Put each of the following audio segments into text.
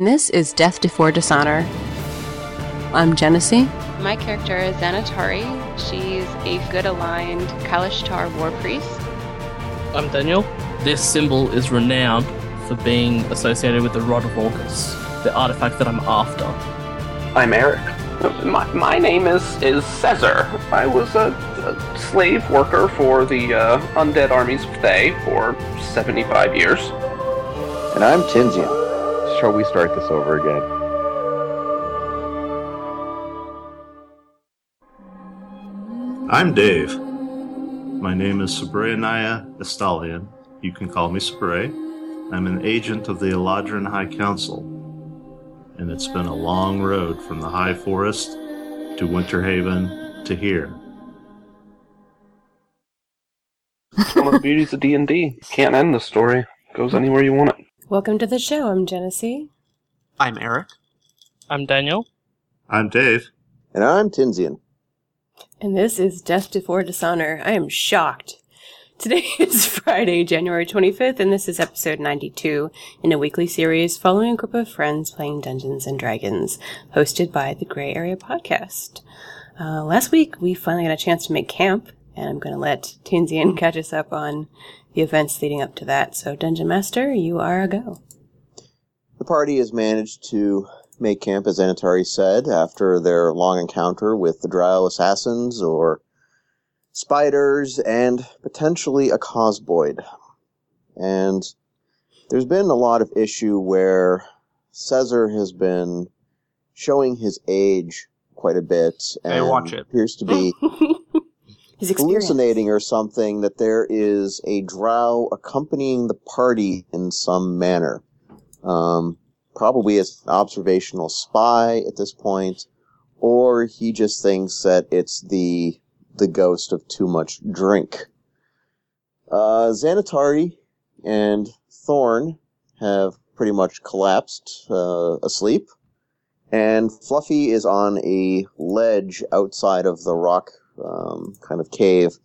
This is Death Before Dishonor. I'm Genesee. My character is Xanatari. She's a good aligned Kalashtar war priest. I'm Daniel. This symbol is renowned for being associated with the Rod of Orcus, the artifact that I'm after. I'm Eric. My, my name is, is Caesar. I was a, a slave worker for the uh, undead armies of Thay for 75 years. And I'm Tinsian. Shall we start this over again? I'm Dave. My name is Sabrayaniah Estalian. You can call me Sabray. I'm an agent of the Eladrin High Council, and it's been a long road from the High Forest to Winterhaven to here. It's one of the beauties of D&D. Can't end the story. Goes anywhere you want it. Welcome to the show. I'm Genesee. I'm Eric. I'm Daniel. I'm Dave. And I'm Tinsian. And this is Death Before Dishonor. I am shocked. Today is Friday, January 25th, and this is episode 92 in a weekly series following a group of friends playing Dungeons and Dragons, hosted by the Gray Area Podcast. Uh, last week, we finally got a chance to make camp, and I'm going to let Tinsian catch us up on the events leading up to that. So, Dungeon Master, you are a go. The party has managed to make camp, as Anatari said, after their long encounter with the Drow assassins or spiders and potentially a cosboid. And there's been a lot of issue where Caesar has been showing his age quite a bit and Hey, watch it. appears to be His experience. hallucinating or something that there is a drow accompanying the party in some manner. Um, probably as an observational spy at this point, or he just thinks that it's the the ghost of too much drink. Uh, Xanatari and Thorn have pretty much collapsed uh, asleep, and Fluffy is on a ledge outside of the rock um, kind of cave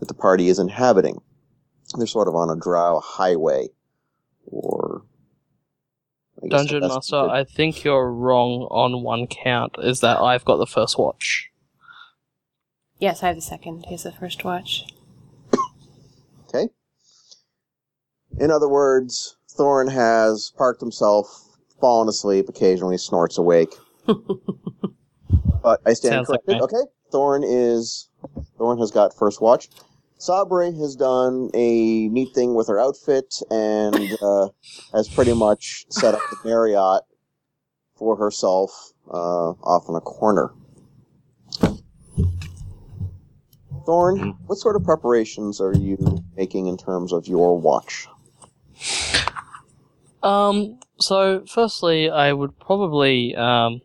that the party is inhabiting. They're sort of on a drow highway, or Dungeon Master, the- I think you're wrong on one count, is that I've got the first watch. Yes, I have the second. He has the first watch. Okay. In other words, Thorn has parked himself, fallen asleep, occasionally snorts awake. but I stand Sounds corrected. me. okay. Thorn is Thorn has got first watch. Sabre has done a neat thing with her outfit and uh, has pretty much set up the Marriott for herself uh, off in a corner. Thorn, what sort of preparations are you making in terms of your watch? Um, so firstly, I would probably um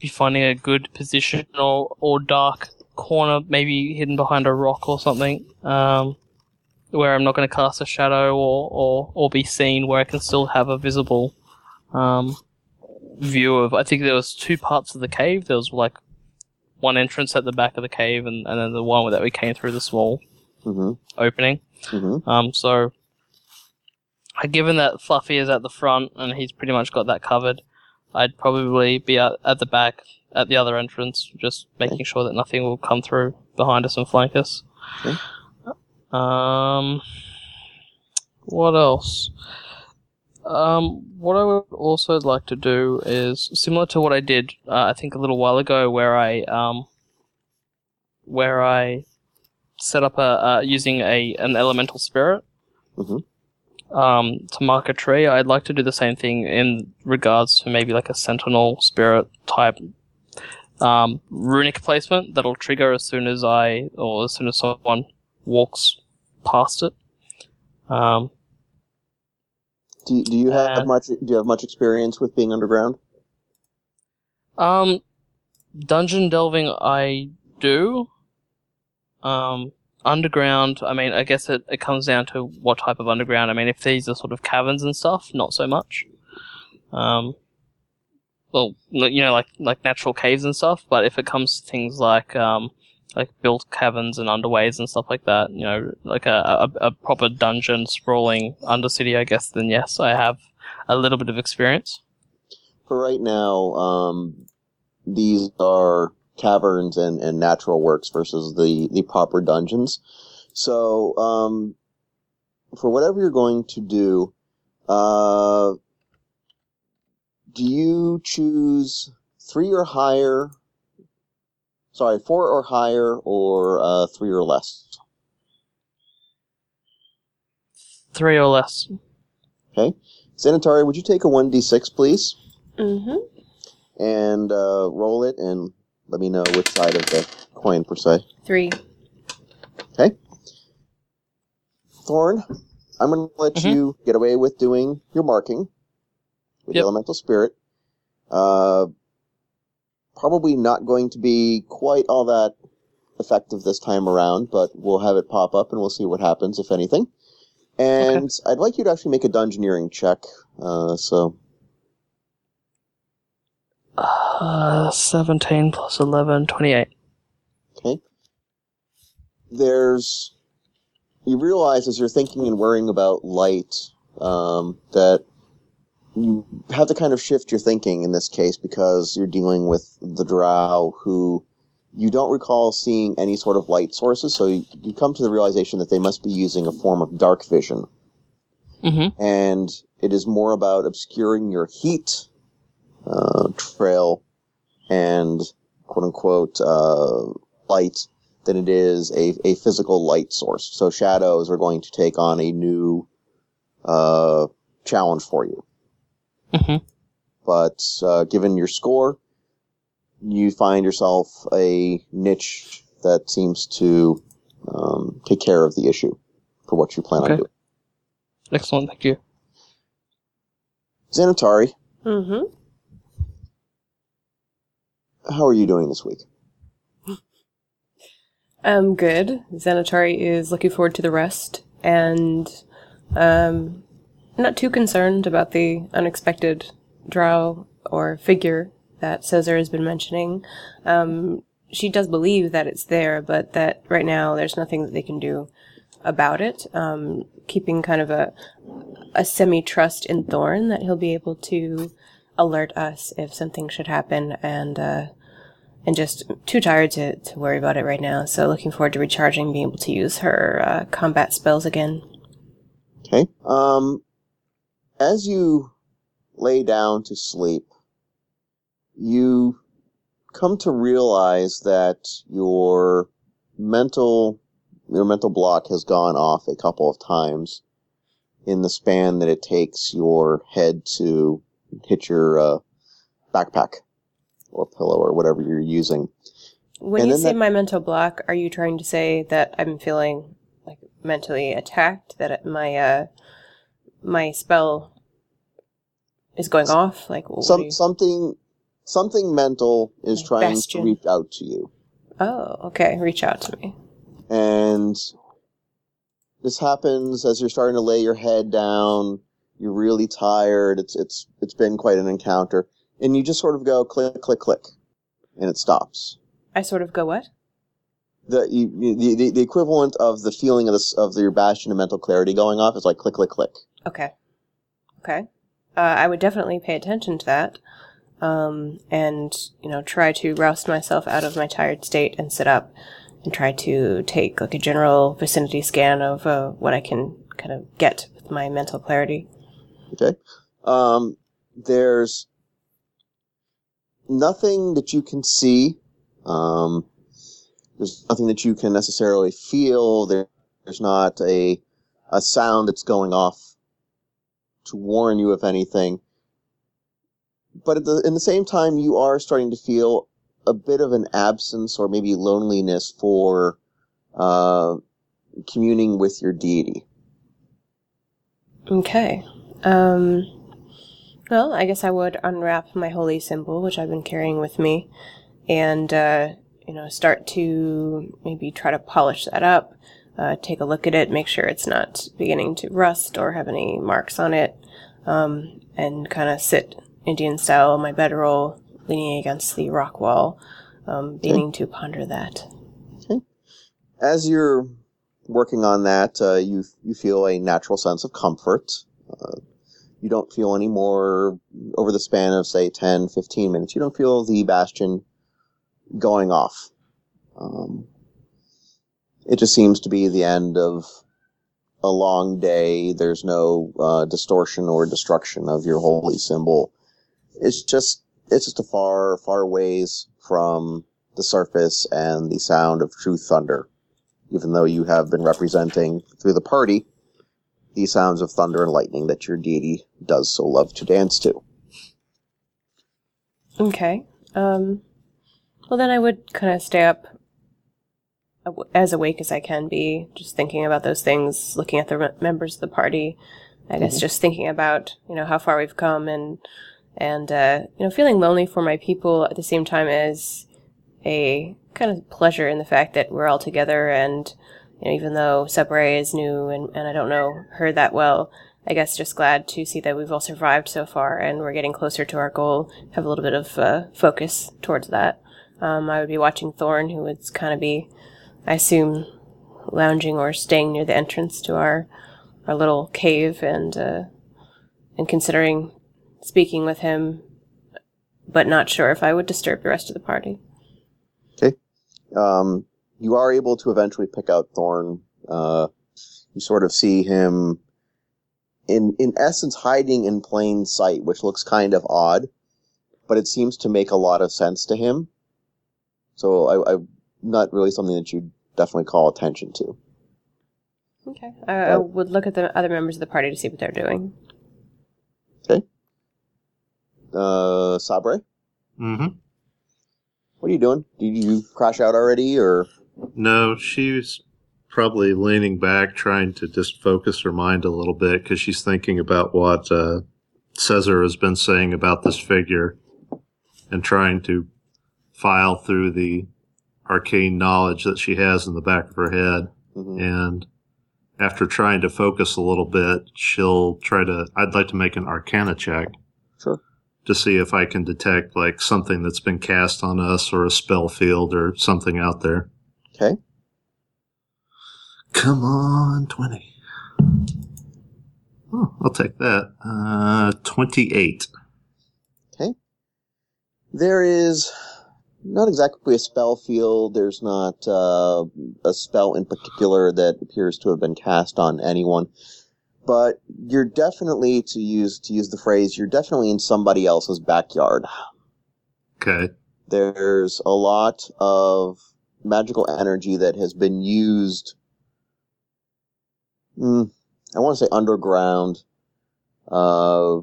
be finding a good position or or dark corner, maybe hidden behind a rock or something, um, where I'm not going to cast a shadow or or or be seen, where I can still have a visible um view of. I think there was two parts of the cave. There was like one entrance at the back of the cave, and and then the one that we came through the small Mm-hmm. opening. Mm-hmm. Um, so, given that Fluffy is at the front and he's pretty much got that covered, I'd probably be at, at the back at the other entrance, just making sure that nothing will come through behind us and flank us. Okay. Um, what else? Um, what I would also like to do is similar to what I did, uh, I think a little while ago, where I um, where I set up a uh, using a an elemental spirit Mhm. Um, to mark a tree. I'd like to do the same thing in regards to maybe like a sentinel spirit type um, runic placement that'll trigger as soon as I or as soon as someone walks past it. Um, Do, you- do you have Uh, much? Do you have much experience with being underground? Um, dungeon delving, I do. Um, underground, I mean, I guess it, it comes down to what type of underground. I mean, if these are sort of caverns and stuff, not so much. Um, well, you know, like like natural caves and stuff. But if it comes to things like um, like built caverns and underways and stuff like that, you know, like a, a, a proper dungeon sprawling undercity, I guess, then yes, I have a little bit of experience. for right now, um, these are caverns and, and natural works versus the, the proper dungeons. So, um, for whatever you're going to do, uh, do you choose three or higher? Sorry, four or higher, or uh, three or less? Three or less. Okay. Xanatari, would you take a 1d6, please? Mm-hmm. And uh, roll it and let me know which side of the coin, per se. Three. Okay. Thorn, I'm going to let Mhm. you get away with doing your marking with Yep. Elemental Spirit. Uh, probably not going to be quite all that effective this time around, but we'll have it pop up and we'll see what happens, if anything. And I'd like you to actually make a dungeoneering check. Uh, so, Uh, 17 plus 11, 28. okay. There's. You realize as you're thinking and worrying about light um, that you have to kind of shift your thinking in this case because you're dealing with the drow who you don't recall seeing any sort of light sources, so you, you come to the realization that they must be using a form of dark vision. Mm-hmm. And it is more about obscuring your heat uh, trail and quote unquote uh, light than it is a, a physical light source. So shadows are going to take on a new uh, challenge for you. Mm-hmm. but uh, given your score, you find yourself a niche that seems to um, take care of the issue for what you plan on doing. Excellent, thank you. Xanatari, Mm-hmm. How are you doing this week? Um, good. Xanatari is looking forward to the rest and um, not too concerned about the unexpected drow or figure that Caesar has been mentioning. Um, she does believe that it's there, but that right now there's nothing that they can do about it. Um, keeping kind of a a semi trust in Thorn that he'll be able to alert us if something should happen and uh, and just too tired to, to worry about it right now. So looking forward to recharging, being able to use her uh, combat spells again. Okay. Um, as you lay down to sleep, you come to realize that your mental your mental block has gone off a couple of times in the span that it takes your head to hit your uh, backpack or pillow or whatever you're using. When And you say that- my mental block, are you trying to say that I'm feeling like mentally attacked? That my uh, my spell is going off? Like Some you- something something mental is Like trying Bastion. to reach out to you. oh, okay. Reach out to me. and this happens as you're starting to lay your head down. You're really tired. It's it's it's been quite an encounter, and you just sort of go click click click, and it stops. I sort of go what? The you, the, the the equivalent of the feeling of this of your bastion of mental clarity going off is like click click click. Okay. Okay. Uh, I would definitely pay attention to that. Um, and, you know, try to roust myself out of my tired state and sit up and try to take like a general vicinity scan of uh, what I can kind of get with my mental clarity. Okay. Um, there's nothing that you can see. Um, there's nothing that you can necessarily feel. There, there's not a a sound that's going off to warn you of anything. But at the, in the same time, you are starting to feel a bit of an absence or maybe loneliness for uh, communing with your deity. Okay. Um, well, I guess I would unwrap my holy symbol, which I've been carrying with me, and, uh, you know, start to maybe try to polish that up, uh, take a look at it, make sure it's not beginning to rust or have any marks on it, um, and kind of sit Indian style on my bedroll, leaning against the rock wall, um, beginning to ponder that. as you're working on that, uh, you you feel a natural sense of comfort. Uh, you don't feel any more over the span of say 10 15 minutes. You don't feel the bastion going off. Um, it just seems to be the end of a long day. There's no uh, distortion or destruction of your holy symbol. It's just it's just a far far ways from the surface and the sound of true thunder. Even though you have been representing through the party the sounds of thunder and lightning that your deity does so love to dance to. Okay. Um, well, then I would kind of stay up as awake as I can be, just thinking about those things, looking at the re- members of the party. I guess just thinking about you know how far we've come and and uh, you know feeling lonely for my people at the same time as a kind of pleasure in the fact that we're all together and you know, even though Sabre is new and, and I don't know her that well, I guess just glad to see that we've all survived so far and we're getting closer to our goal. Have a little bit of uh, focus towards that. Um, I would be watching Thorn, who would kind of be, I assume, lounging or staying near the entrance to our our little cave, and uh, and considering speaking with him, but not sure if I would disturb the rest of the party. Okay. Um, you are able to eventually pick out Thorn. Uh, you sort of see him, in in essence, hiding in plain sight, which looks kind of odd, but it seems to make a lot of sense to him. So I, I not really something that you'd definitely call attention to. Okay. I, I would look at the other members of the party to see what they're doing. Okay. Uh, Sabre, Mm-hmm. what are you doing? Did you crash out already, or No, she's probably leaning back, trying to just focus her mind a little bit because she's thinking about what uh, Caesar has been saying about this figure and trying to file through the arcane knowledge that she has in the back of her head. Mhm. And after trying to focus a little bit, she'll try to. I'd like to make an arcana check sure? to see if I can detect like something that's been cast on us or a spell field or something out there. Okay. Come on, 20. Oh, I'll take that. Uh, 28. Okay. There is not exactly a spell field. There's not uh, a spell in particular that appears to have been cast on anyone. But you're definitely to use to use the phrase. You're definitely in somebody else's backyard. Okay. There's a lot of magical energy that has been used. Mm, I want to say underground. Uh,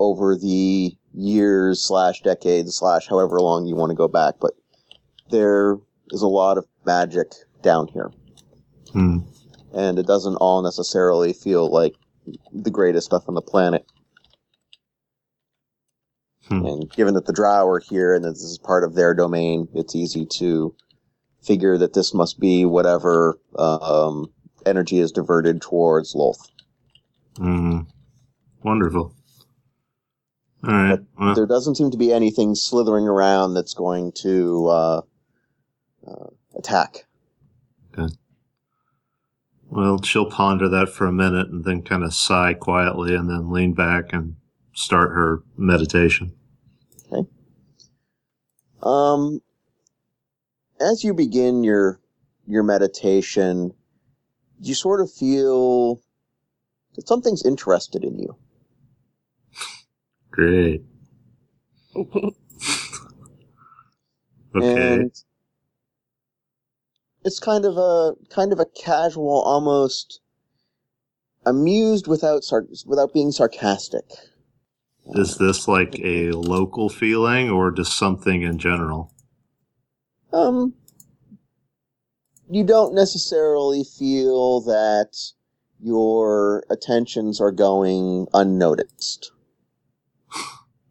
over the years slash decades slash however long you want to go back, but there is a lot of magic down here, Hmm. and it doesn't all necessarily feel like the greatest stuff on the planet. Hmm. And given that the Drow are here and that this is part of their domain, it's easy to figure that this must be whatever um, energy is diverted towards Lolth. Hmm. Wonderful. All right. Well, there doesn't seem to be anything slithering around that's going to uh, uh, attack. Okay. Well, she'll ponder that for a minute and then kind of sigh quietly and then lean back and start her meditation. Okay. Um, as you begin your your meditation, you sort of feel that something's interested in you. Great. Okay. And it's kind of a kind of a casual, almost amused without sar- without being sarcastic. Is this like a local feeling or just something in general? Um, you don't necessarily feel that your attentions are going unnoticed.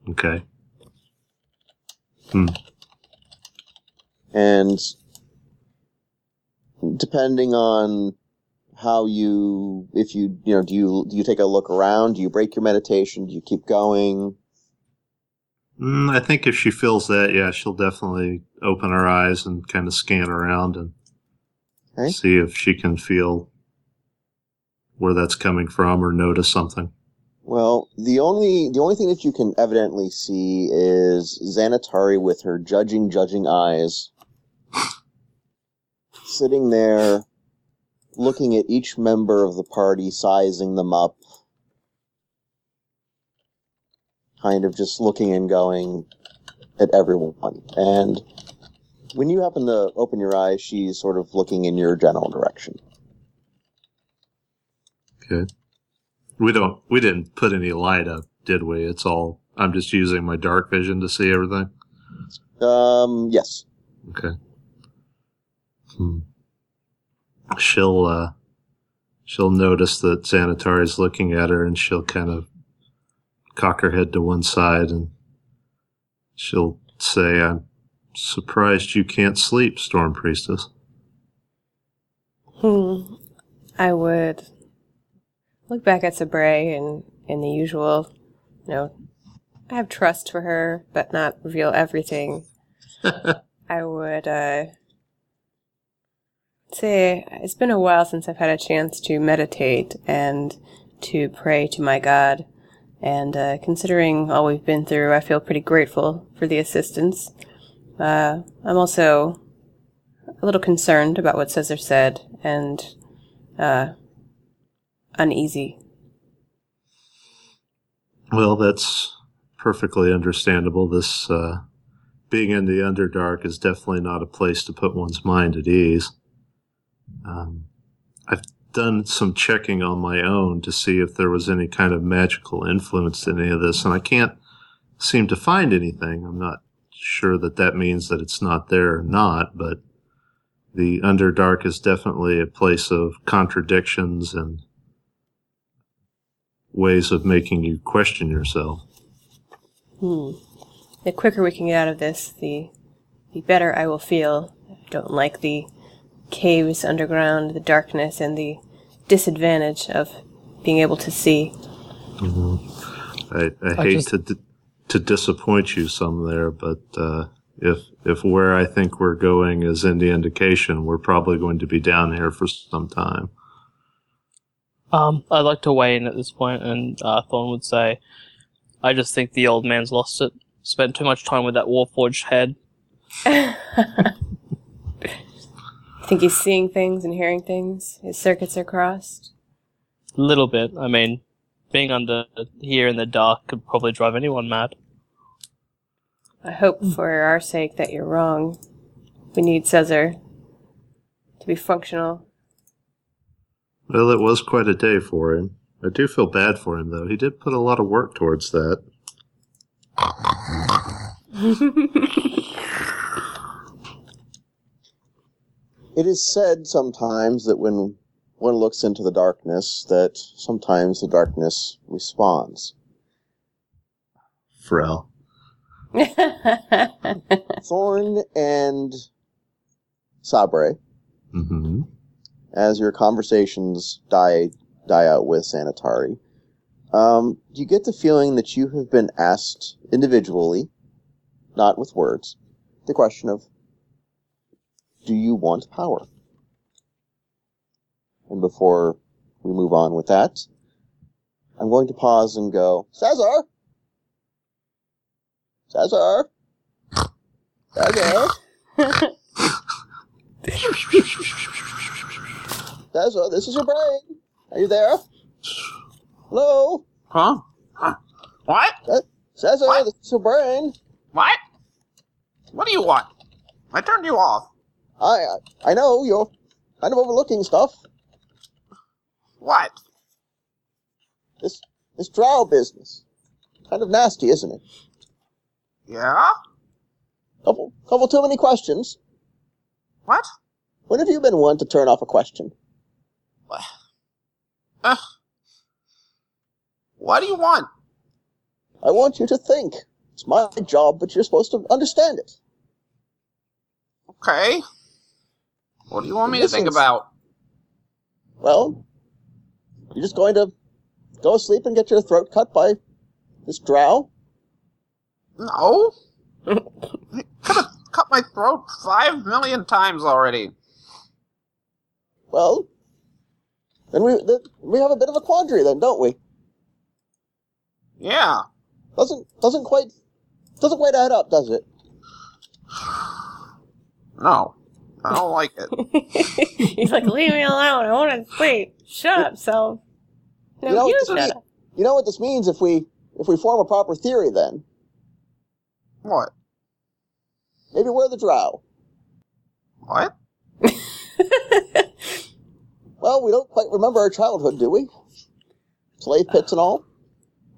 Okay. Hmm. And depending on how you, if you, you know, do you, do you take a look around? Do you break your meditation? Do you keep going? Mm, I think if she feels that, yeah, she'll definitely open her eyes and kind of scan around and Okay. see if she can feel where that's coming from or notice something. Well, the only the only thing that you can evidently see is Xanatari with her judging, judging eyes, sitting there, looking at each member of the party, sizing them up, kind of just looking and going at everyone. And when you happen to open your eyes, she's sort of looking in your general direction. Okay. We don't. We didn't put any light up, did we? It's all. I'm just using my dark vision to see everything. Um, yes. Okay. Hmm. She'll. uh She'll notice that Xanatari's looking at her, and she'll kind of cock her head to one side, and she'll say, "I'm surprised you can't sleep, Storm Priestess." Hmm. I would look back at Sabre and in the usual, you know, I have trust for her, but not reveal everything. I would uh, say it's been a while since I've had a chance to meditate and to pray to my God. And uh, considering all we've been through, I feel pretty grateful for the assistance. Uh, I'm also a little concerned about what Caesar said and uh, uneasy. Well, that's perfectly understandable. This uh, being in the Underdark is definitely not a place to put one's mind at ease. Um, I've done some checking on my own to see if there was any kind of magical influence to any of this, and I can't seem to find anything. I'm not sure that that means that it's not there or not, but the Underdark is definitely a place of contradictions and ways of making you question yourself. Hmm. The quicker we can get out of this, the the better I will feel. I don't like the caves underground, the darkness, and the disadvantage of being able to see. I, I, I hate just- to di- to disappoint you some there, but uh, if if where I think we're going is in the indication, we're probably going to be down here for some time. Um, I'd like to weigh in at this point, and uh, Thorn would say, "I just think the old man's lost it. Spent too much time with that Warforged head. I think he's seeing things and hearing things. His circuits are crossed. A little bit. I mean, being under here in the dark could probably drive anyone mad. I hope hmm. for our sake that you're wrong. We need Caesar to be functional. Well, it was quite a day for him. I do feel bad for him, though. He did put a lot of work towards that. It is said sometimes that when one looks into the darkness, that sometimes the darkness responds. Frel. Thorn and Sabre, Mm-hmm. as your conversations die die out with Xanatari, um, do you get the feeling that you have been asked individually, not with words, the question of, do you want power? And before we move on with that, I'm going to pause and go, Caesar! Caesar! Caesar! Caesar, this is your brain. Are you there? Hello? Huh? Huh? What? Caesar, What? this is your brain. What? What do you want? I turned you off. I, I know you're kind of overlooking stuff. What? This this drow business. Kind of nasty, isn't it? Yeah? Couple couple too many questions. What? When have you been one to turn off a question? What? Uh, what do you want? I want you to think. It's my job, but you're supposed to understand it. Okay. What do you want me to think about? Well, you're just going to go asleep and get your throat cut by this drow? No. Could have cut my throat five million times already. Well, then we then we have a bit of a quandary then, don't we? Yeah. Doesn't doesn't quite doesn't quite add up, does it? No. I don't like it. He's like, leave me alone. I want to sleep. Shut up, self. No, You know, you shut mean- up. You know what this means if we if we form a proper theory then? What? Maybe we're the drow. What? Well, we don't quite remember our childhood, do we? Slave pits and all?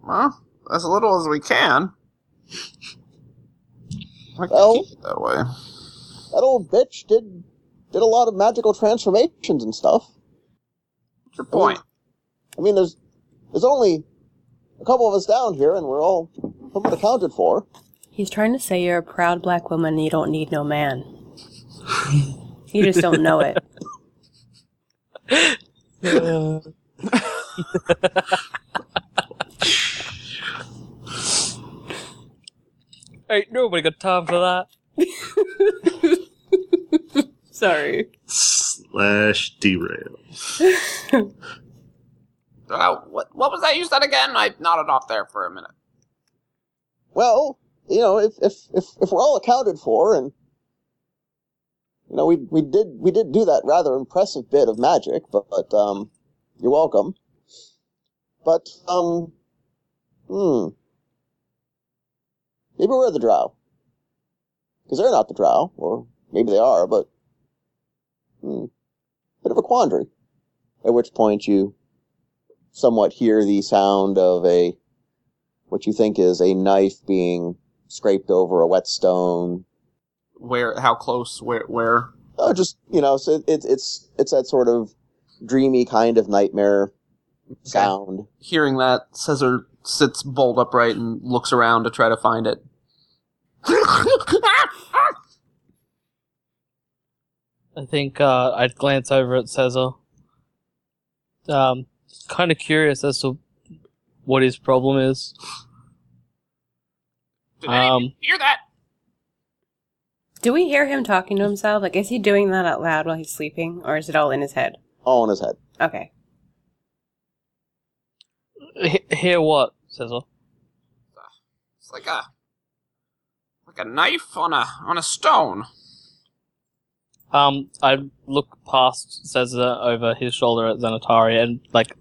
Well, as little as we can. I can Well- keep it that way. That old bitch did did a lot of magical transformations and stuff. What's your point? I mean, there's there's only a couple of us down here, and we're all somewhat accounted for. He's trying to say you're a proud black woman and you don't need no man. you just don't know it. Ain't nobody got time for that. Sorry. Slash derail. Uh, what, what was that you said again? I nodded off there for a minute. Well, you know, if if if, if we're all accounted for, and you know, we we did we did do that rather impressive bit of magic, but, but um, you're welcome. But um, hmm, maybe we're the drow because they're not the drow, or maybe they are, but hmm, bit of a quandary. At which point you somewhat hear the sound of a what you think is a knife being scraped over a whetstone. Where? How close? Where? Where? Oh, just you know, so it's it's it's that sort of dreamy kind of nightmare sound. Hearing that, Caesar sits bolt upright and looks around to try to find it. I think uh, I'd glance over at Caesar. Um, kind of curious as to what his problem is. Did anyone Um, hear that? Do we hear him talking to himself? Like, is he doing that out loud while he's sleeping, or is it all in his head? all in his head. Okay. H- hear what, Caesar? It's like a like a knife on a on a stone. Um, I look past Caesar over his shoulder at Xanatari and like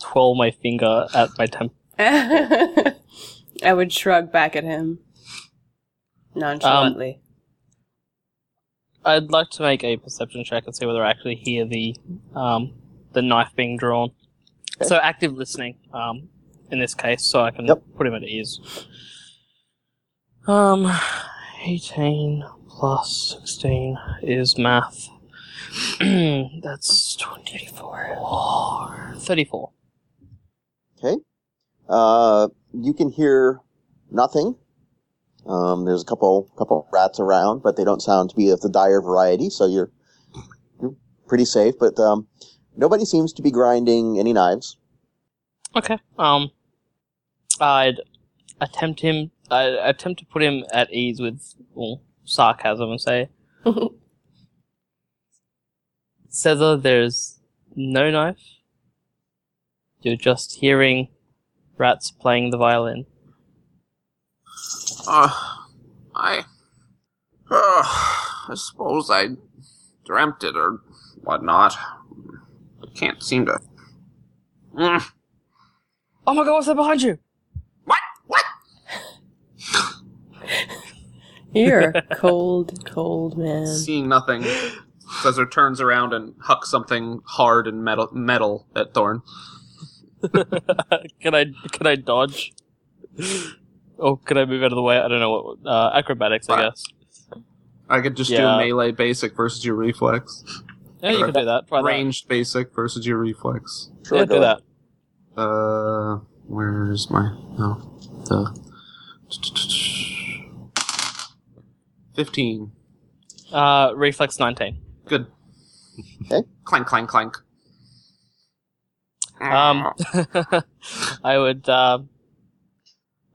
twirl my finger at my temple. I would shrug back at him nonchalantly. I'd like to make a perception check and see whether I actually hear the um the knife being drawn. Okay. So active listening, um, in this case, so I can Yep. put him at ease. Um, eighteen plus sixteen is math. That's twenty-four. Thirty-four. Okay. Uh, you can hear nothing. Um, there's a couple couple rats around, but they don't sound to be of the dire variety, so you're you're pretty safe. But um, nobody seems to be grinding any knives. Okay. Um, I'd attempt him. I attempt to put him at ease with well, sarcasm and say, Caesar, there's no knife. You're just hearing rats playing the violin. Uh, I. Uh, I suppose I dreamt it or whatnot. I can't seem to. Mm. Oh my god, what's that behind you? What? What? You're a cold, cold man. Seeing nothing, Caesar turns around and hucks something hard and metal, metal at Thorn. can I can I dodge? Oh, can I move out of the way? I don't know what. Uh, acrobatics, I guess. I could just do Yeah. a melee basic versus your reflex. Yeah, you can do that. Try that. Ranged basic versus your reflex. Sure, Yeah, do that. Uh, where's my no the fifteen. Uh, reflex nineteen. Good. Okay. Clank, clank, clank. Um, I would, uh,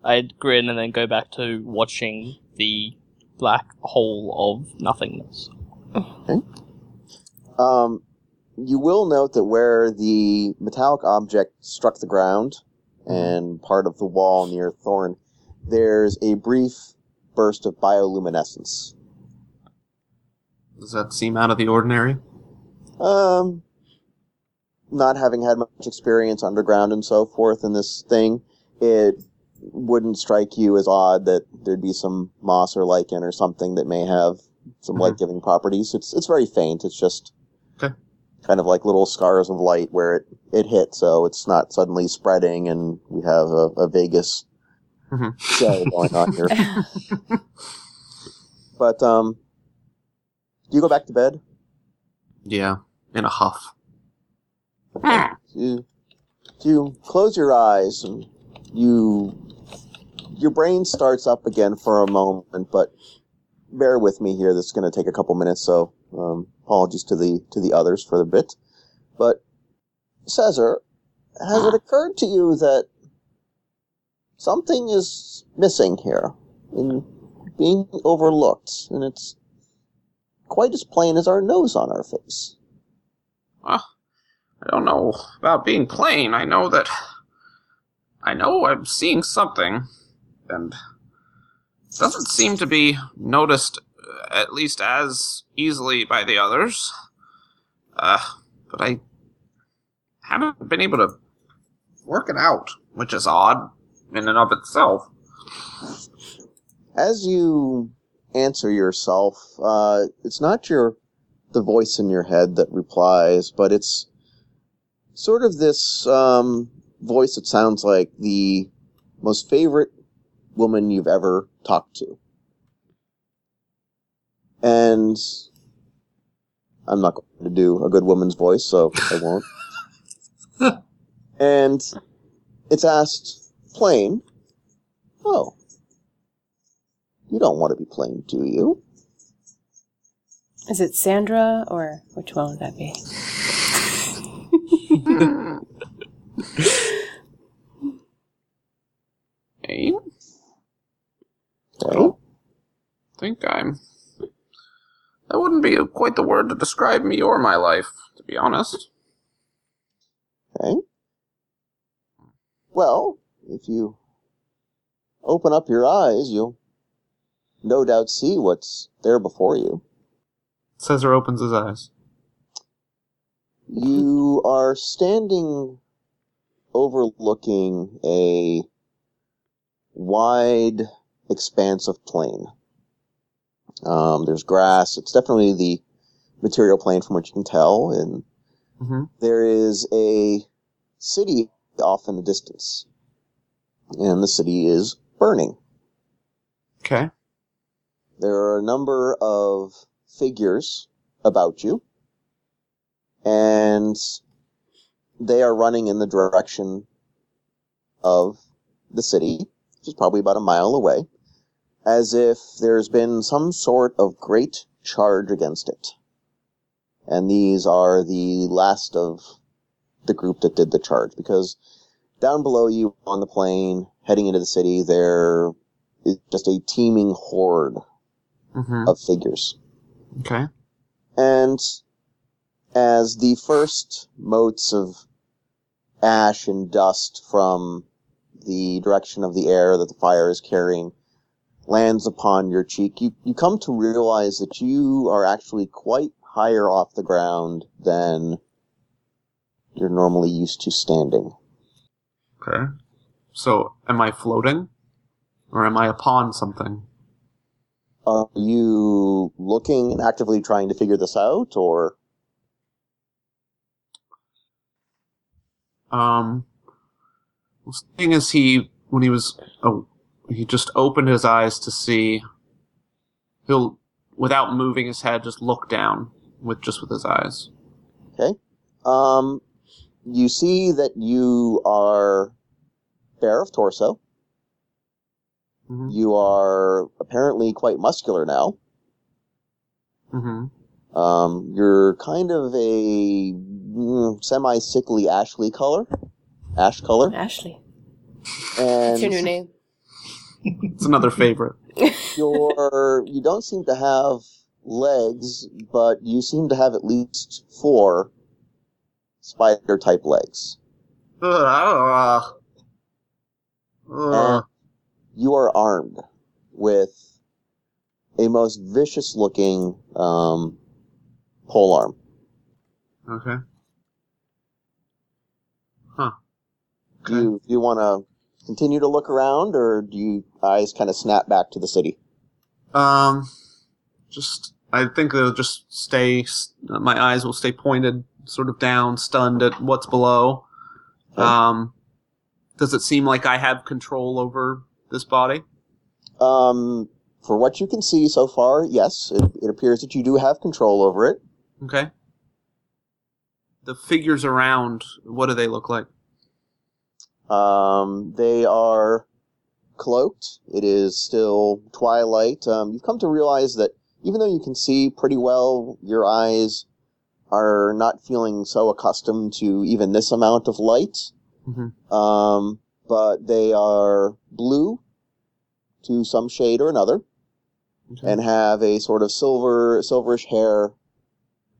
I'd grin and then go back to watching the black hole of nothingness. Okay. Um, you will note that where the metallic object struck the ground and part of the wall near Thorn, there's a brief burst of bioluminescence. Does that seem out of the ordinary? Um, not having had much experience underground and so forth in this thing, it wouldn't strike you as odd that there'd be some moss or lichen or something that may have some Mhm. light-giving properties. It's it's very faint. It's just Okay. kind of like little scars of light where it it hit, so it's not suddenly spreading, and we have a, a Vegas Show going on here. But um, do you go back to bed? Yeah, in a huff. you you close your eyes and you your brain starts up again for a moment but bear with me here this is going to take a couple minutes so um, apologies to the to the others for the bit but Caesar has it occurred to you that something is missing here in being overlooked and it's quite as plain as our nose on our face Well, I don't know about being plain. I know that. I know I'm seeing something, and it doesn't seem to be noticed uh, at least as easily by the others. Uh, but I haven't been able to work it out, which is odd in and of itself. as you answer yourself, uh, it's not your the voice in your head that replies, but it's sort of this um, voice that sounds like the most favorite woman you've ever talked to. And I'm not going to do a good woman's voice, so I won't. and it's asked plain, Oh, you don't want to be plain, do you? Is it Sandra or which one would that be? Hey, Okay. think I'm. That wouldn't be quite the word to describe me or my life, to be honest. Okay. Well, if you open up your eyes, you'll no doubt see what's there before you. Caesar opens his eyes. You are standing overlooking a wide expanse of plain. Um, there's grass. It's definitely the material plane from which you can tell, and Mm-hmm. there is a city off in the distance. And the city is burning. Okay. There are a number of figures about you, and they are running in the direction of the city, which is probably about a mile away, as if there's been some sort of great charge against it. And these are the last of the group that did the charge, because down below you on the plane, heading into the city, there is just a teeming horde Mm-hmm. of figures. Okay. And as the first motes of ash and dust from the direction of the air that the fire is carrying lands upon your cheek, you, you come to realize that you are actually quite higher off the ground than you're normally used to standing. Okay. So, am I floating? Or am I upon something? Are you looking and actively trying to figure this out, or Um, well, seeing as he, when he was, oh, he just opened his eyes to see, he'll, without moving his head, just look down with just with his eyes. Okay. Um, you see that you are bare of torso. Mhm. You are apparently quite muscular now. Mm-hmm. Um, you're kind of a mm, semi-sickly Ashley color, ash color, Ashley. and That's your new name. It's another favorite. you're you don't seem to have legs, but you seem to have at least four spider-type legs. Ugh. Ugh. you are armed with a most vicious looking um, pole arm. Okay. Huh. Do you, do you want to continue to look around, or do you eyes kind of snap back to the city? Um, just I think they'll just stay. My eyes will stay pointed, sort of down, stunned at what's below. Okay. Um, does it seem like I have control over this body? Um, for what you can see so far, yes, it, it appears that you do have control over it. Okay. The figures around, what do they look like? Um, they are cloaked. It is still twilight. Um, you've come to realize that even though you can see pretty well, your eyes are not feeling so accustomed to even this amount of light. Mhm. Um, but they are blue to some shade or another, Okay. and have a sort of silver, silverish hair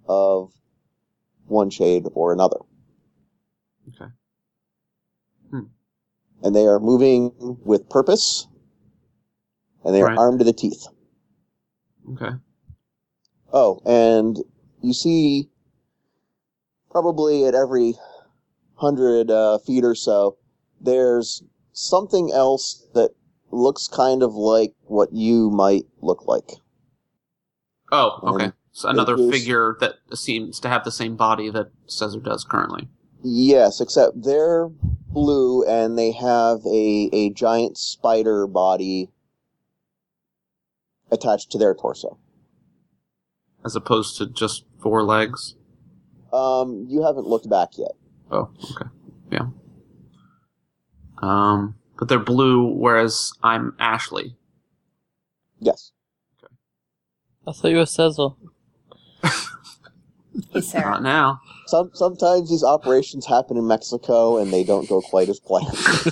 of one shade or another. Okay. Hmm. and they are moving with purpose, and they are armed to the teeth. Okay. Oh, and you see, probably at every hundred uh, feet or so, there's something else that looks kind of like what you might look like. Oh, okay. So another figure that seems to have the same body that Caesar does currently. Yes, except they're blue and they have a, a giant spider body attached to their torso. As opposed to just four legs. Um, you haven't looked back yet. Oh, okay. Yeah. Um, but they're blue, whereas I'm Ashley. Yes. Okay. I thought you were Cesar. Hey, Sarah. Not now. Some sometimes these operations happen in Mexico and they don't go quite as planned.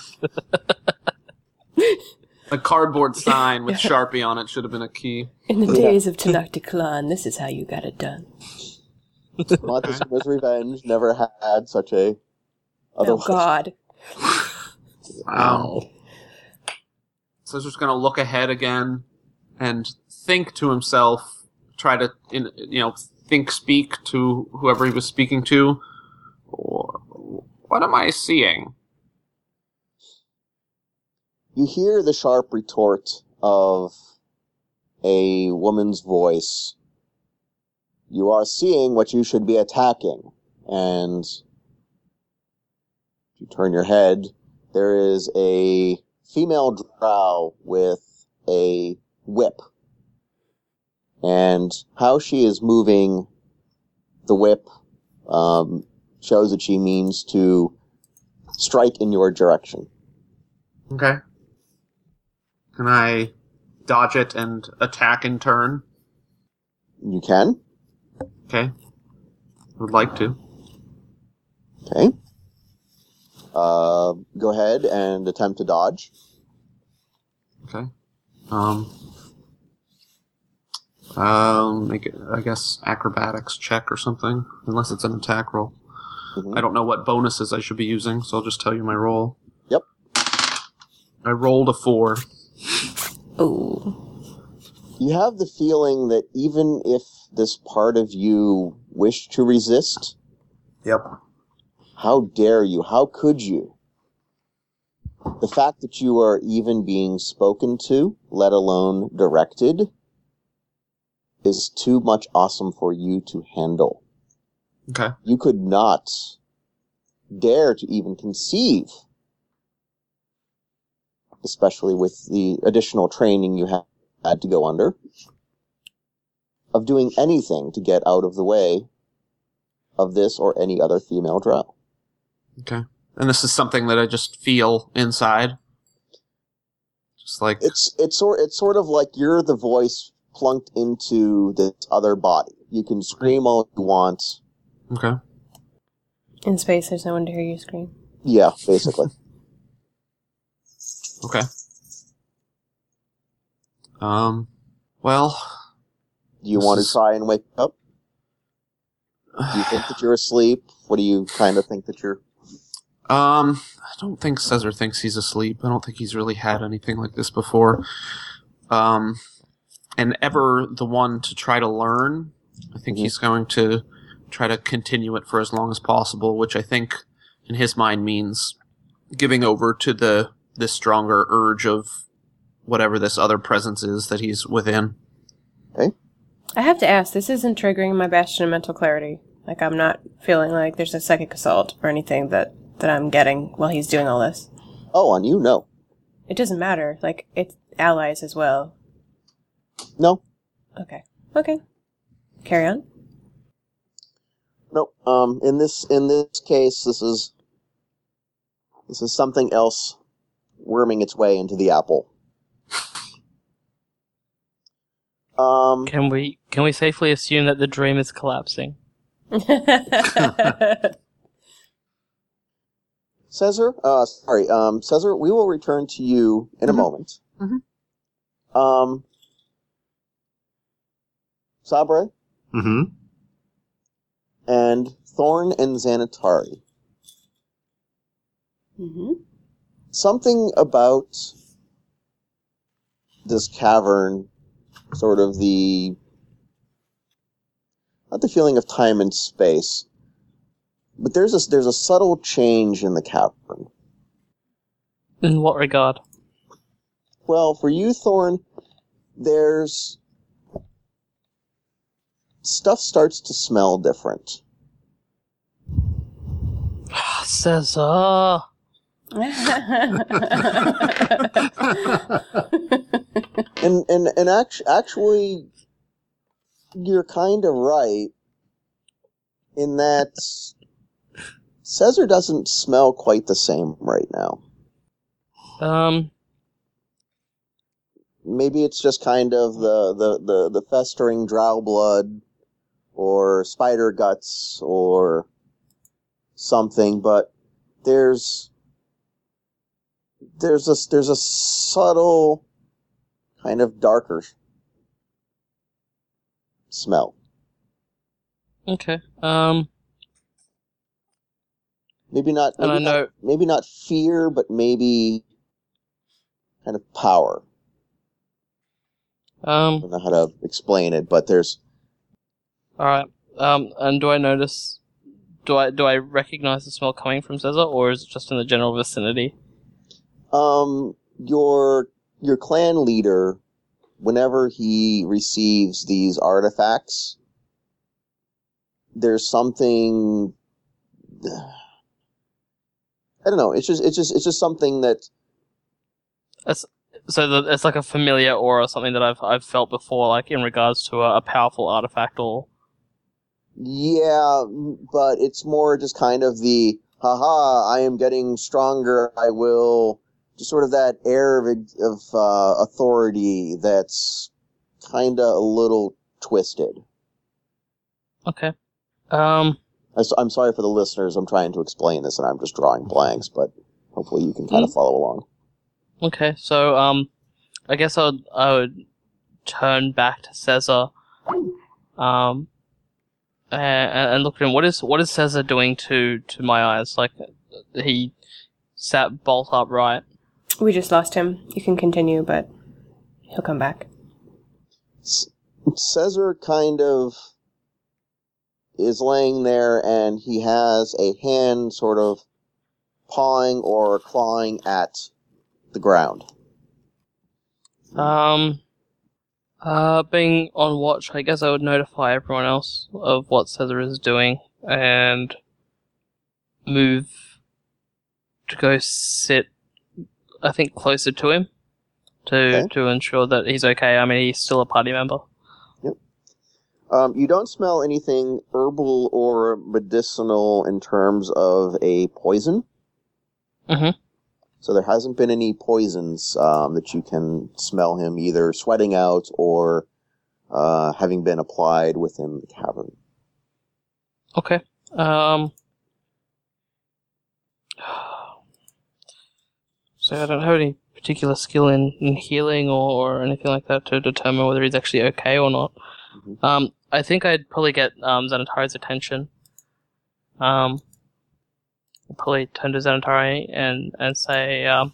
A cardboard sign with Sharpie on it should have been a key. In the days of Tenochtitlan, this is how you got it done. Montezuma's Revenge never had such a. Oh, Otherwise, God. Um, Caesar's gonna look ahead again and think to himself, try to, in, you know, think, speak to whoever he was speaking to. What am I seeing? you hear the sharp retort of a woman's voice. You are seeing what you should be attacking, and if you turn your head, there is a female drow with a whip. And how she is moving the whip um, shows that she means to strike in your direction. Okay. Can I dodge it and attack in turn? You can. Okay. Would like to. Okay. Uh, go ahead and attempt to dodge. Okay. Um. I'll make it, I guess, acrobatics check or something, unless it's an attack roll. Mhm. I don't know what bonuses I should be using, so I'll just tell you my roll. Yep. I rolled a four. Oh. You have the feeling that even if this part of you wished to resist, Yep. how dare you? How could you? The fact that you are even being spoken to, let alone directed, is too much awesome for you to handle. Okay. You could not dare to even conceive, especially with the additional training you had to go under, of doing anything to get out of the way of this or any other female drow. Okay. And this is something that I just feel inside. Just like It's it's sort it's sort of like you're the voice plunked into this other body. You can scream all you want. okay. In space, there's no one to hear you scream. Yeah, basically. Okay. Um. Well, Do you This want is- to try and wake up? Do you think that you're asleep? What do you kind of think that you're? Um, I don't think Caesar thinks he's asleep. I don't think he's really had anything like this before. Um, and ever the one to try to learn, I think Mhm. he's going to try to continue it for as long as possible, which I think in his mind means giving over to the this stronger urge of whatever this other presence is that he's within. I have to ask, this isn't triggering my bastion of mental clarity. Like, I'm not feeling like there's a psychic assault or anything that, that I'm getting while he's doing all this. Oh, on you? No. It doesn't matter. Like, it's allies as well. No. Okay. Okay. Carry on. No. Um, in this in this case, this is this is something else worming its way into the apple. Um, Can we can we safely assume that the dream is collapsing? Caesar, uh, sorry, um, Caesar, we will return to you in a Mhm. moment. Mhm. Um, Sabre Mm-hmm. and Thorn and Xanatari. hmm Something about this cavern, sort of the not the feeling of time and space, but there's a there's a subtle change in the cavern. In what regard? Well, for you, Thorn, there's stuff starts to smell different. Ah, Caesar. And and and act- actually, you're kind of right in that Caesar doesn't smell quite the same right now. Um. Maybe it's just kind of the the the, the festering drow blood, or spider guts, or something. But there's there's a there's a subtle kind of darker smell. Okay. Um. Maybe not. Maybe I not, know. maybe not fear, but maybe kind of power. I Um. don't know how to explain it, but there's All right. Um. And do I notice? Do I do I recognize the smell coming from Caesar, or is it just in the general vicinity? um your your clan leader. Whenever he receives these artifacts, there's something. I don't know. It's just it's just it's just something that So the, it's like a familiar aura, or something that I've I've felt before, like in regards to a, a powerful artifact or. Yeah, but it's more just kind of the haha, I am getting stronger, I will just sort of that air of of uh, authority that's kind of a little twisted. Okay. Um. I I'm sorry for the listeners. I'm trying to explain this and I'm just drawing blanks, but hopefully you can kind of follow along. Okay. So um, I guess I would I would turn back to Caesar. Um. And, and look at him. What is what is Caesar doing to to my eyes? Like he sat bolt upright. We just lost him. You can continue, but he'll come back. S- Caesar kind of is laying there and he has a hand sort of pawing or clawing at the ground. Um, uh, being on watch, I guess I would notify everyone else of what Caesar is doing and move to go sit, I think, closer to him to Okay. to ensure that he's okay. I mean, he's still a party member. Um, you don't smell anything herbal or medicinal in terms of a poison. Mhm. So there hasn't been any poisons um, that you can smell him either sweating out or uh, having been applied within the cavern. Okay. Um. So I don't have any particular skill in, in healing or, or anything like that to determine whether he's actually okay or not. Mhm. Um, I think I'd probably get um, Xanatari's attention. Um, I'll probably turn to Xanatari and and say, um,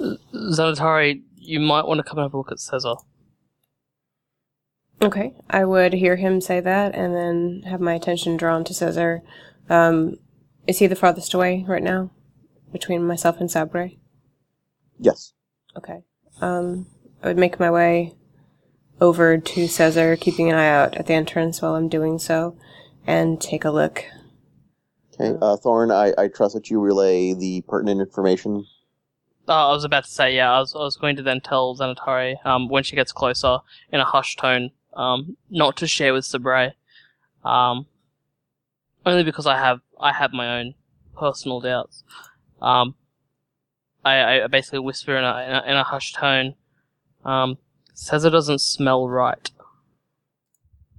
Xanatari, you might want to come and have a look at Caesar. Okay, I would hear him say that and then have my attention drawn to Caesar. Um, is he the farthest away right now between myself and Sabre? Yes. Okay. Um, I would make my way over to Caesar, keeping an eye out at the entrance while I'm doing so, and take a look. Okay. Uh, Thorn, I, I trust that you relay the pertinent information. Uh, I was about to say, yeah, I was, I was going to then tell Xanatari, um, when she gets closer, in a hushed tone, um, not to share with Sabre. Um, only because I have, I have my own personal doubts. Um, I, I basically whisper in a, in a, in a hushed tone, um, says it doesn't smell right.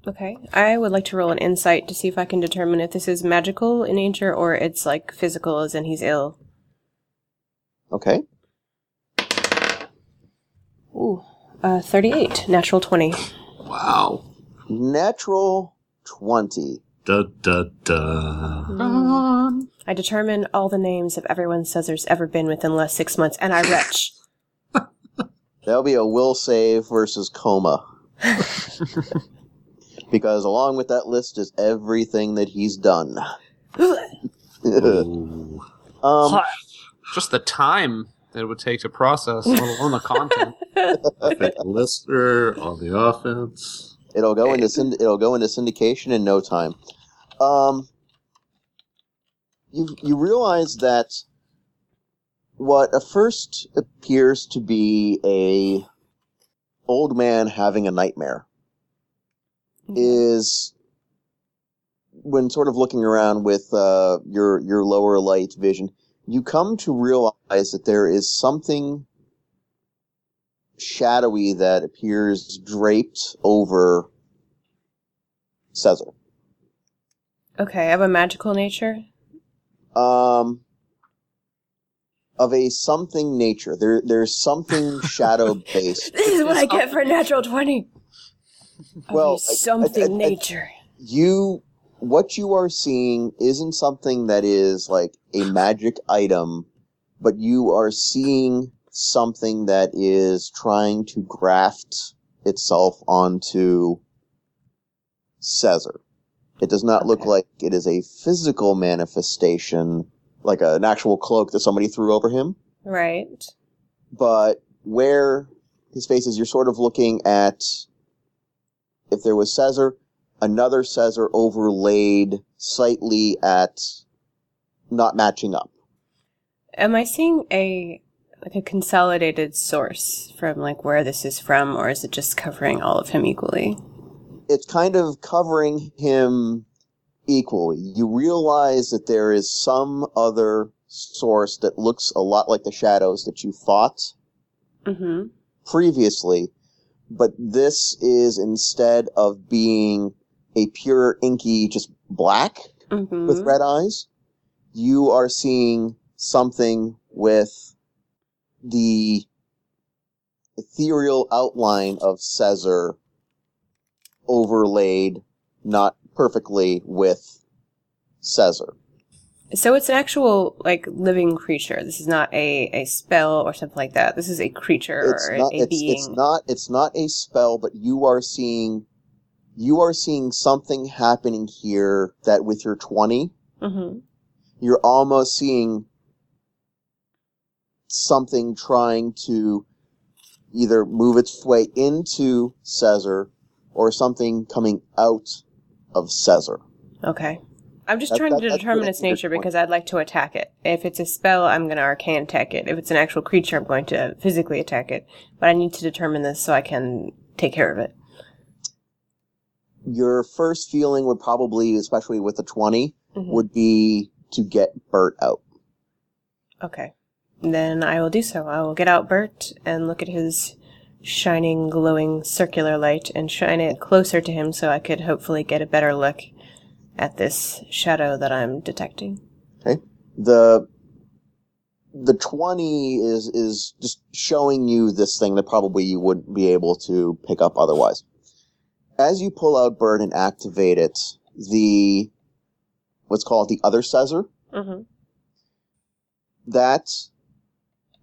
Okay. I would like to roll an insight to see if I can determine if this is magical in nature or it's like physical, as in he's ill. Okay. Ooh. Uh, 38. Natural 20. Wow. Natural 20. Da da da. I determine all the names of everyone Caesar's ever been within the last six months, and I retch. That'll be a will save versus coma. because along with that list is everything that he's done. Um, Just the time that it would take to process, let alone the content. Pick the lister on the offense. it'll go into synd- it'll go into syndication in no time. Um, you you realize that what at first appears to be a old man having a nightmare is when sort of looking around with uh, your your lower light vision, you come to realize that there is something shadowy that appears draped over Caesar. Okay, of a magical nature? Um, of a something nature. There, there's something shadow based. This is what I get for a natural 20. Of Well, something I- I- I- nature. you what you are seeing isn't something that is like a magic item but you are seeing something that is trying to graft itself onto Caesar. It does not look like it is a physical manifestation, like an actual cloak that somebody threw over him, Right. but where his face is, you're sort of looking at if there was Caesar, another Caesar overlaid slightly at not matching up. Am I seeing a like a consolidated source from like where this is from, or is it just covering all of him equally? It's kind of covering him equally. You realize that there is some other source that looks a lot like the shadows that you fought Mm-hmm. previously, but this is instead of being a pure inky just black Mm-hmm. with red eyes, you are seeing something with the ethereal outline of Caesar overlaid not perfectly with Caesar. So it's an actual like living creature. This is not a, a spell or something like that. This is a creature It's or not a it's, being. it's not it's not a spell, but you are seeing you are seeing something happening here that with your 20 mm-hmm. you're almost seeing something trying to either move its way into Caesar or something coming out of Caesar. Okay. I'm just That- trying that- to determine its nature because I'd like to attack it. If it's a spell, I'm going to arcane attack it. If it's an actual creature, I'm going to physically attack it. But I need to determine this so I can take care of it. Your first feeling would probably, especially with the 20, Mhm. would be to get Bert out. Okay. Then I will do so. I will get out Bert and look at his shining, glowing circular light and shine it closer to him so I could hopefully get a better look at this shadow that I'm detecting. Okay. The the 20 is is just showing you this thing that probably you wouldn't be able to pick up otherwise. As you pull out Bert and activate it, the what's called the other Caesar Mm-hmm. that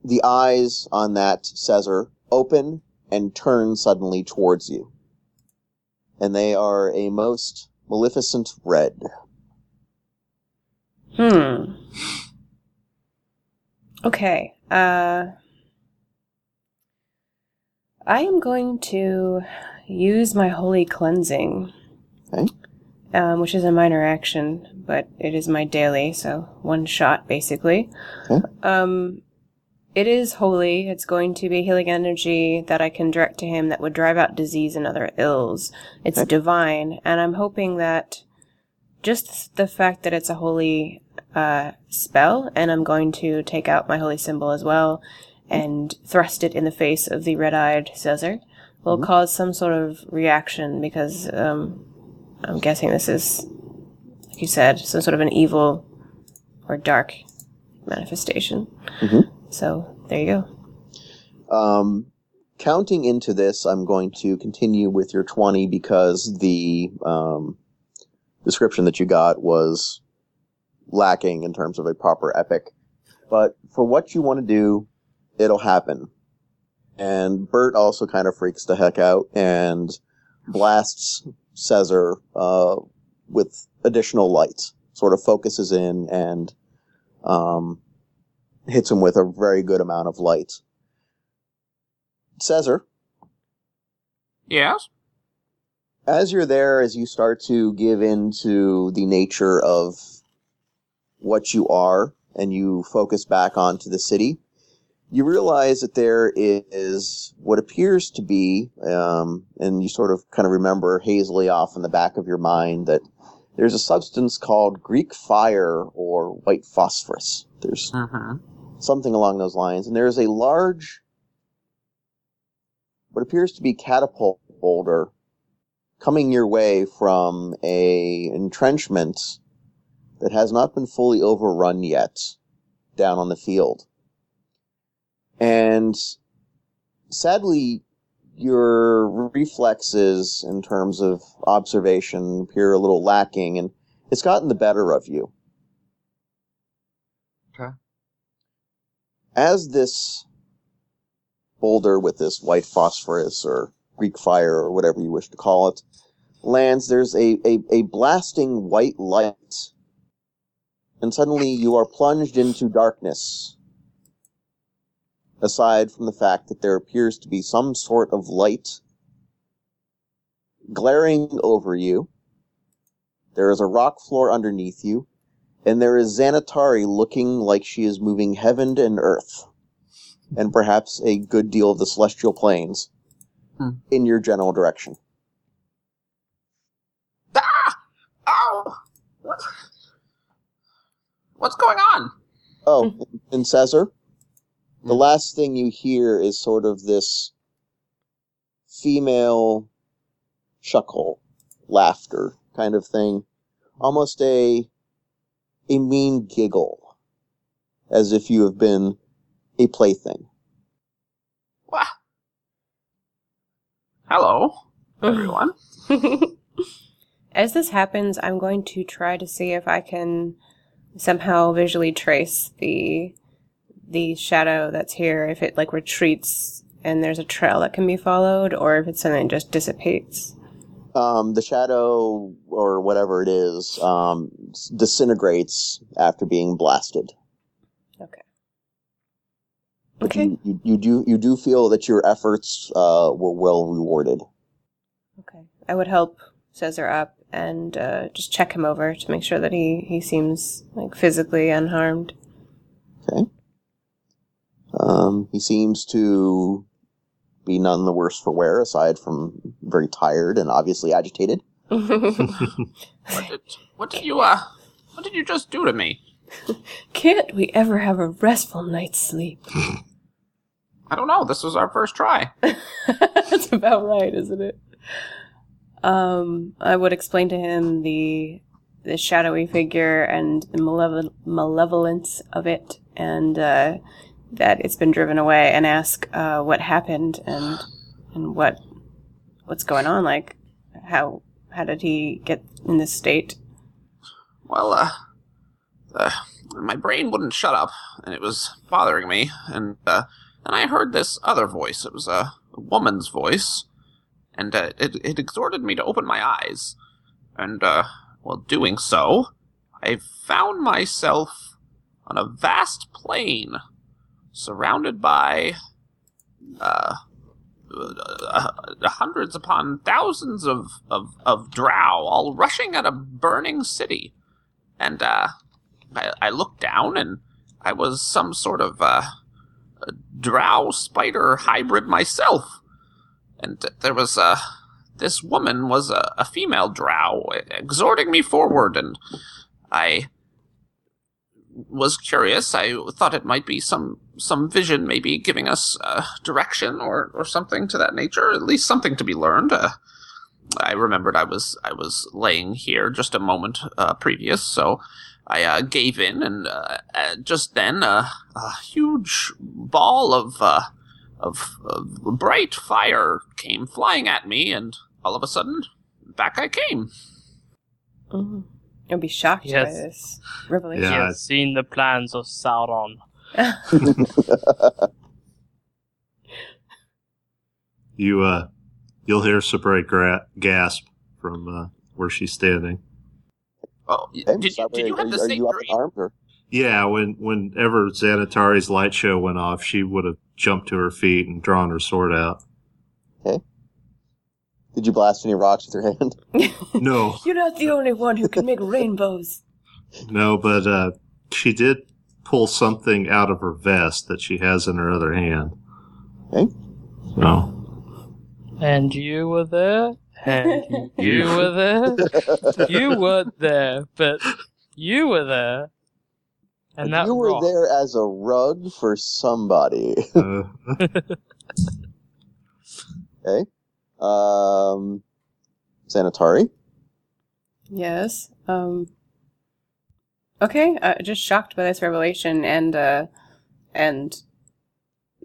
the eyes on that Caesar open and turn suddenly towards you. And they are a most maleficent red. Hmm. Okay. Uh, I am going to use my holy cleansing. Okay. Um, which is a minor action, but it is my daily, so one shot basically. Okay. Um, it is holy. It's going to be healing energy that I can direct to him that would drive out disease and other ills. It's Okay. divine, and I'm hoping that just the fact that it's a holy uh, spell, and I'm going to take out my holy symbol as well and thrust it in the face of the red-eyed Caesar will cause some sort of reaction because um, I'm guessing this is, like you said, some sort of an evil or dark manifestation. Mhm. So there you go. Um, counting into this, I'm going to continue with your 20 because the um, description that you got was lacking in terms of a proper epic. But for what you want to do, it'll happen. And Bert also kind of freaks the heck out and blasts Caesar uh, with additional light, sort of focuses in and um, hits him with a very good amount of light. Caesar, Yes? as you're there, as you start to give into the nature of what you are, and you focus back onto the city, you realize that there is what appears to be, um, and you sort of kind of remember hazily off in the back of your mind that there's a substance called Greek fire or white phosphorus. There's Mm-hmm. something along those lines. And there's a large, what appears to be catapult boulder coming your way from a entrenchment that has not been fully overrun yet down on the field. And sadly, your reflexes in terms of observation appear a little lacking, and it's gotten the better of you. Okay. as this boulder with this white phosphorus or Greek fire or whatever you wish to call it lands, there's a, a, a blasting white light. And suddenly you are plunged into darkness. Aside from the fact that there appears to be some sort of light glaring over you. There is a rock floor underneath you and there is Xanatari looking like she is moving heaven and earth, and perhaps a good deal of the celestial planes Hmm. in your general direction. Ah! Oh! What? What's going on? Oh, and Caesar, the Hmm. last thing you hear is sort of this female chuckle, laughter kind of thing, almost a a mean giggle, as if you have been a plaything. What? Hello, everyone. As this happens, I'm going to try to see if I can somehow visually trace the the shadow that's here. If it like retreats and there's a trail that can be followed, or if it's something that just dissipates. um, the shadow or whatever it is um, disintegrates after being blasted. Okay. But Okay. You, you, you do you do feel that your efforts uh, were well rewarded. Okay. I would help Caesar up and uh, just check him over to make sure that he he seems like physically unharmed. Um, he seems to be none the worse for wear, aside from very tired and obviously agitated. What did, what did you, uh, what did you just do to me? Can't we ever have a restful night's sleep? I don't know. This was our first try. That's about right, isn't it? Um, I would explain to him the the shadowy figure and the malevol- malevolence of it, and uh, that it's been driven away, and ask uh, what happened and and what what's going on. Like, how how did he get in this state? Well, uh, the, my brain wouldn't shut up, and it was bothering me. And uh, and I heard this other voice. It was a, a woman's voice, and uh, it it exhorted me to open my eyes. And uh, while doing so, I found myself on a vast plain, surrounded by uh, uh, hundreds upon thousands of, of, of drow, all rushing at a burning city. And uh, I, I looked down, and I was some sort of uh, a drow spider hybrid myself. And there was uh, this woman was a, a female drow, exhorting me forward, and I was curious. I thought it might be some some vision, maybe giving us uh, direction or or something to that nature. At least something to be learned. Uh, I remembered I was I was laying here just a moment uh, previous, so I uh, gave in, and uh, uh, just then a huge ball of, of of bright fire came flying at me, and all of a sudden, back I came. Mm-hmm. I'll be shocked Yes. by this revelation. He Yeah. has seen the plans of Sauron. You uh, you'll hear Sabre gra- gasp from uh, where she's standing. Oh, y- Okay, did, you, Sabre, did you are, have the are same you dream? in or? Yeah, when whenever Xanatari's light show went off, she would have jumped to her feet and drawn her sword out. Did you blast any rocks with your hand? No, You're not the only one who can make rainbows. no, but uh, she did pull something out of her vest that she has in her other hand. Okay. So, And you were there, and you were there. You weren't there, but you were there. And that you were rock. there as a rug for somebody. uh, okay. Um, Xanatari. Yes. Um. Okay. Uh, just shocked by this revelation, and uh, and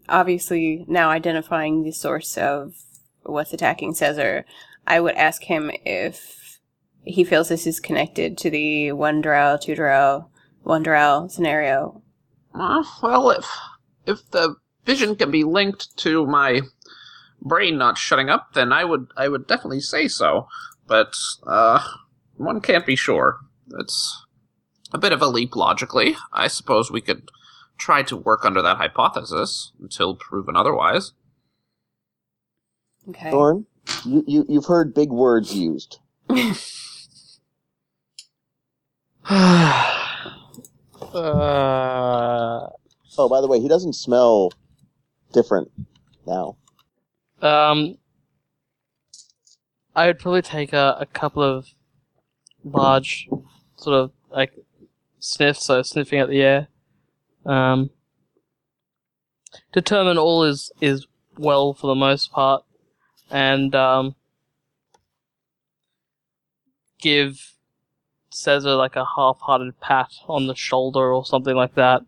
obviously now identifying the source of what's attacking Caesar, I would ask him if he feels this is connected to the one drow, two drow, one drow scenario. Uh, well, if if the vision can be linked to my brain not shutting up, then I would I would definitely say so. But uh, one can't be sure. It's a bit of a leap logically. I suppose we could try to work under that hypothesis until proven otherwise. Okay. Thorn. You, you you've heard big words used. uh, Oh, by the way, he doesn't smell different now. Um, I would probably take a, a couple of large, sort of like sniffs, so sniffing at the air. Um, determine all is is well for the most part, and um, give Caesar like a half-hearted pat on the shoulder or something like that.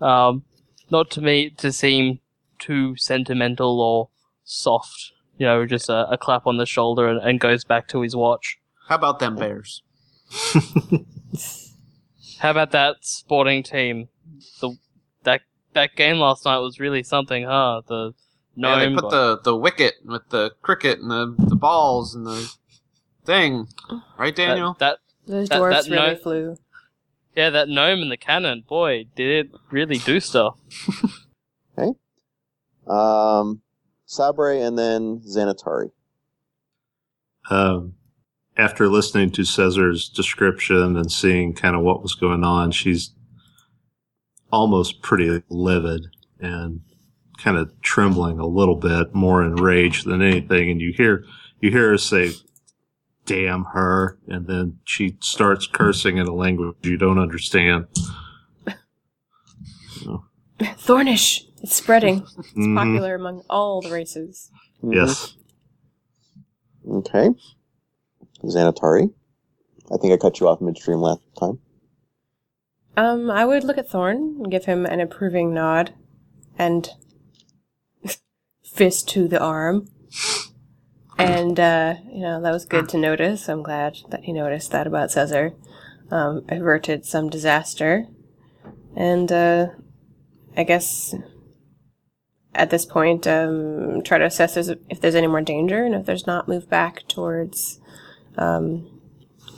Um, not to me to seem too sentimental or soft, you know, just a, a clap on the shoulder and, and goes back to his watch. How about them bears? How about that sporting team? The that that game last night was really something, huh? The gnome Yeah, they put the, the wicket with the cricket and the, the balls and the thing. Right, Daniel? that Those That- dwarfs that really no- flew. yeah, that gnome and the cannon, boy, did it really do stuff. Hey Um, Sabre and then Xanatari. um, after listening to Caesar's description and seeing kind of what was going on, she's almost pretty livid and kind of trembling a little bit, more in rage than anything. And you hear you hear her say, "Damn her!" and then she starts cursing in a language you don't understand. Thornish. It's spreading. It's Mhm. popular among all the races. Yes. Okay. Xanatari. I think I cut you off midstream last time. Um, I would look at Thorn and give him an approving nod and fist to the arm. And, uh, you know, that was good to notice. I'm glad that he noticed that about Caesar. Um, averted some disaster. and uh, I guess at this point, um, try to assess there's- if there's any more danger, and if there's not, move back towards um,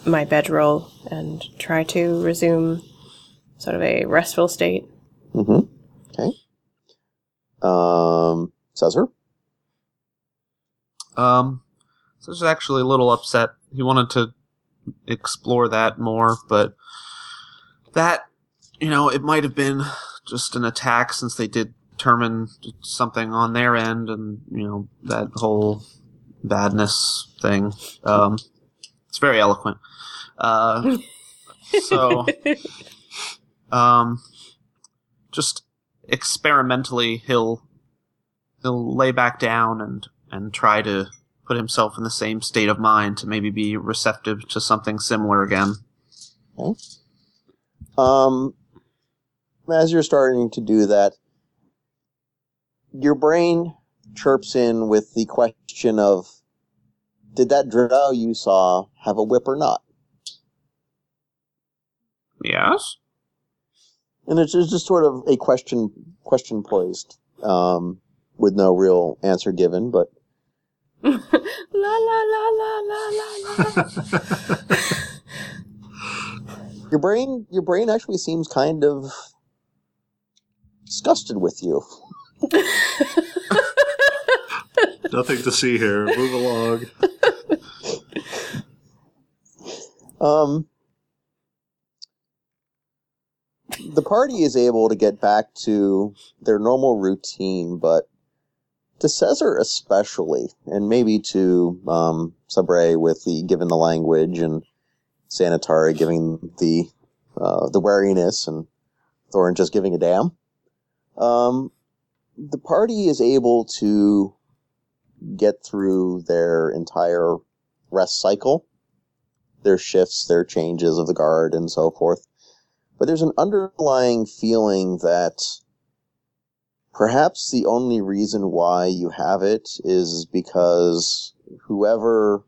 my bedroll and try to resume sort of a restful state. Mm-hmm. Okay. Um, Caesar? Um, so he's actually a little upset. He wanted to explore that more, but that, you know, it might have been just an attack since they did determine something on their end, and you know that whole badness thing. Um, it's very eloquent. Uh, so, um, just experimentally, he'll he'll lay back down and and try to put himself in the same state of mind to maybe be receptive to something similar again. Okay. Um, as you're starting to do that, your brain chirps in with the question of, did that drow you saw have a whip or not? Yes. And it's it's just sort of a question question posed, um, with no real answer given, but la la la la la la la. your brain your brain actually seems kind of disgusted with you. Nothing to see here. Move along. Um, the party is able to get back to their normal routine, but to Caesar especially, and maybe to um, Sabre with the given the language and Xanatari giving the uh, the wariness and Thorin just giving a damn. Um, the party is able to get through their entire rest cycle their shifts, their changes of the guard, and so forth. But there's an underlying feeling that perhaps the only reason why you have it is because whoever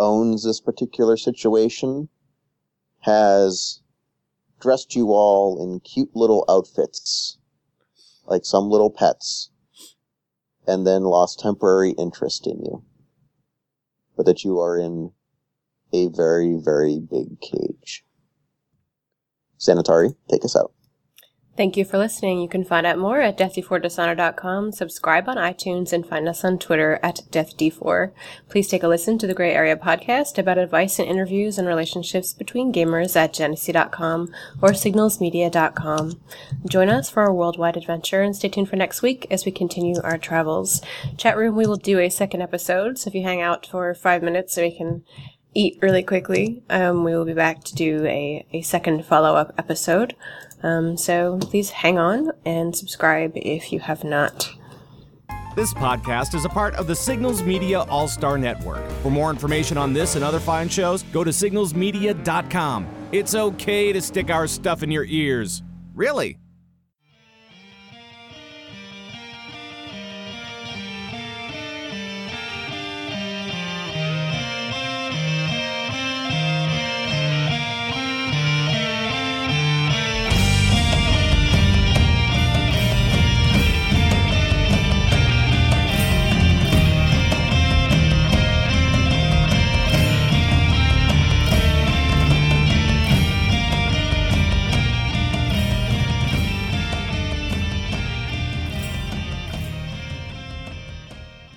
owns this particular situation has dressed you all in cute little outfits, like some little pets, and then lost temporary interest in you. But that you are in a very, very big cage. Xanatari, take us out. Thank you for listening. You can find out more at death4dishonor.com, subscribe on iTunes, and find us on Twitter at deathd4. Please take a listen to the Gray Area podcast about advice and interviews and relationships between gamers at genesee.com or signalsmedia.com. Join us for our worldwide adventure and stay tuned for next week as we continue our travels. Chat room, we will do a second episode, so if you hang out for five minutes so we can eat really quickly, um, we will be back to do a, a second follow up episode. Um, so please hang on and subscribe if you have not. This podcast is a part of the Signals Media All Star Network. For more information on this and other fine shows, go to signalsmedia.com. It's okay to stick our stuff in your ears. Really?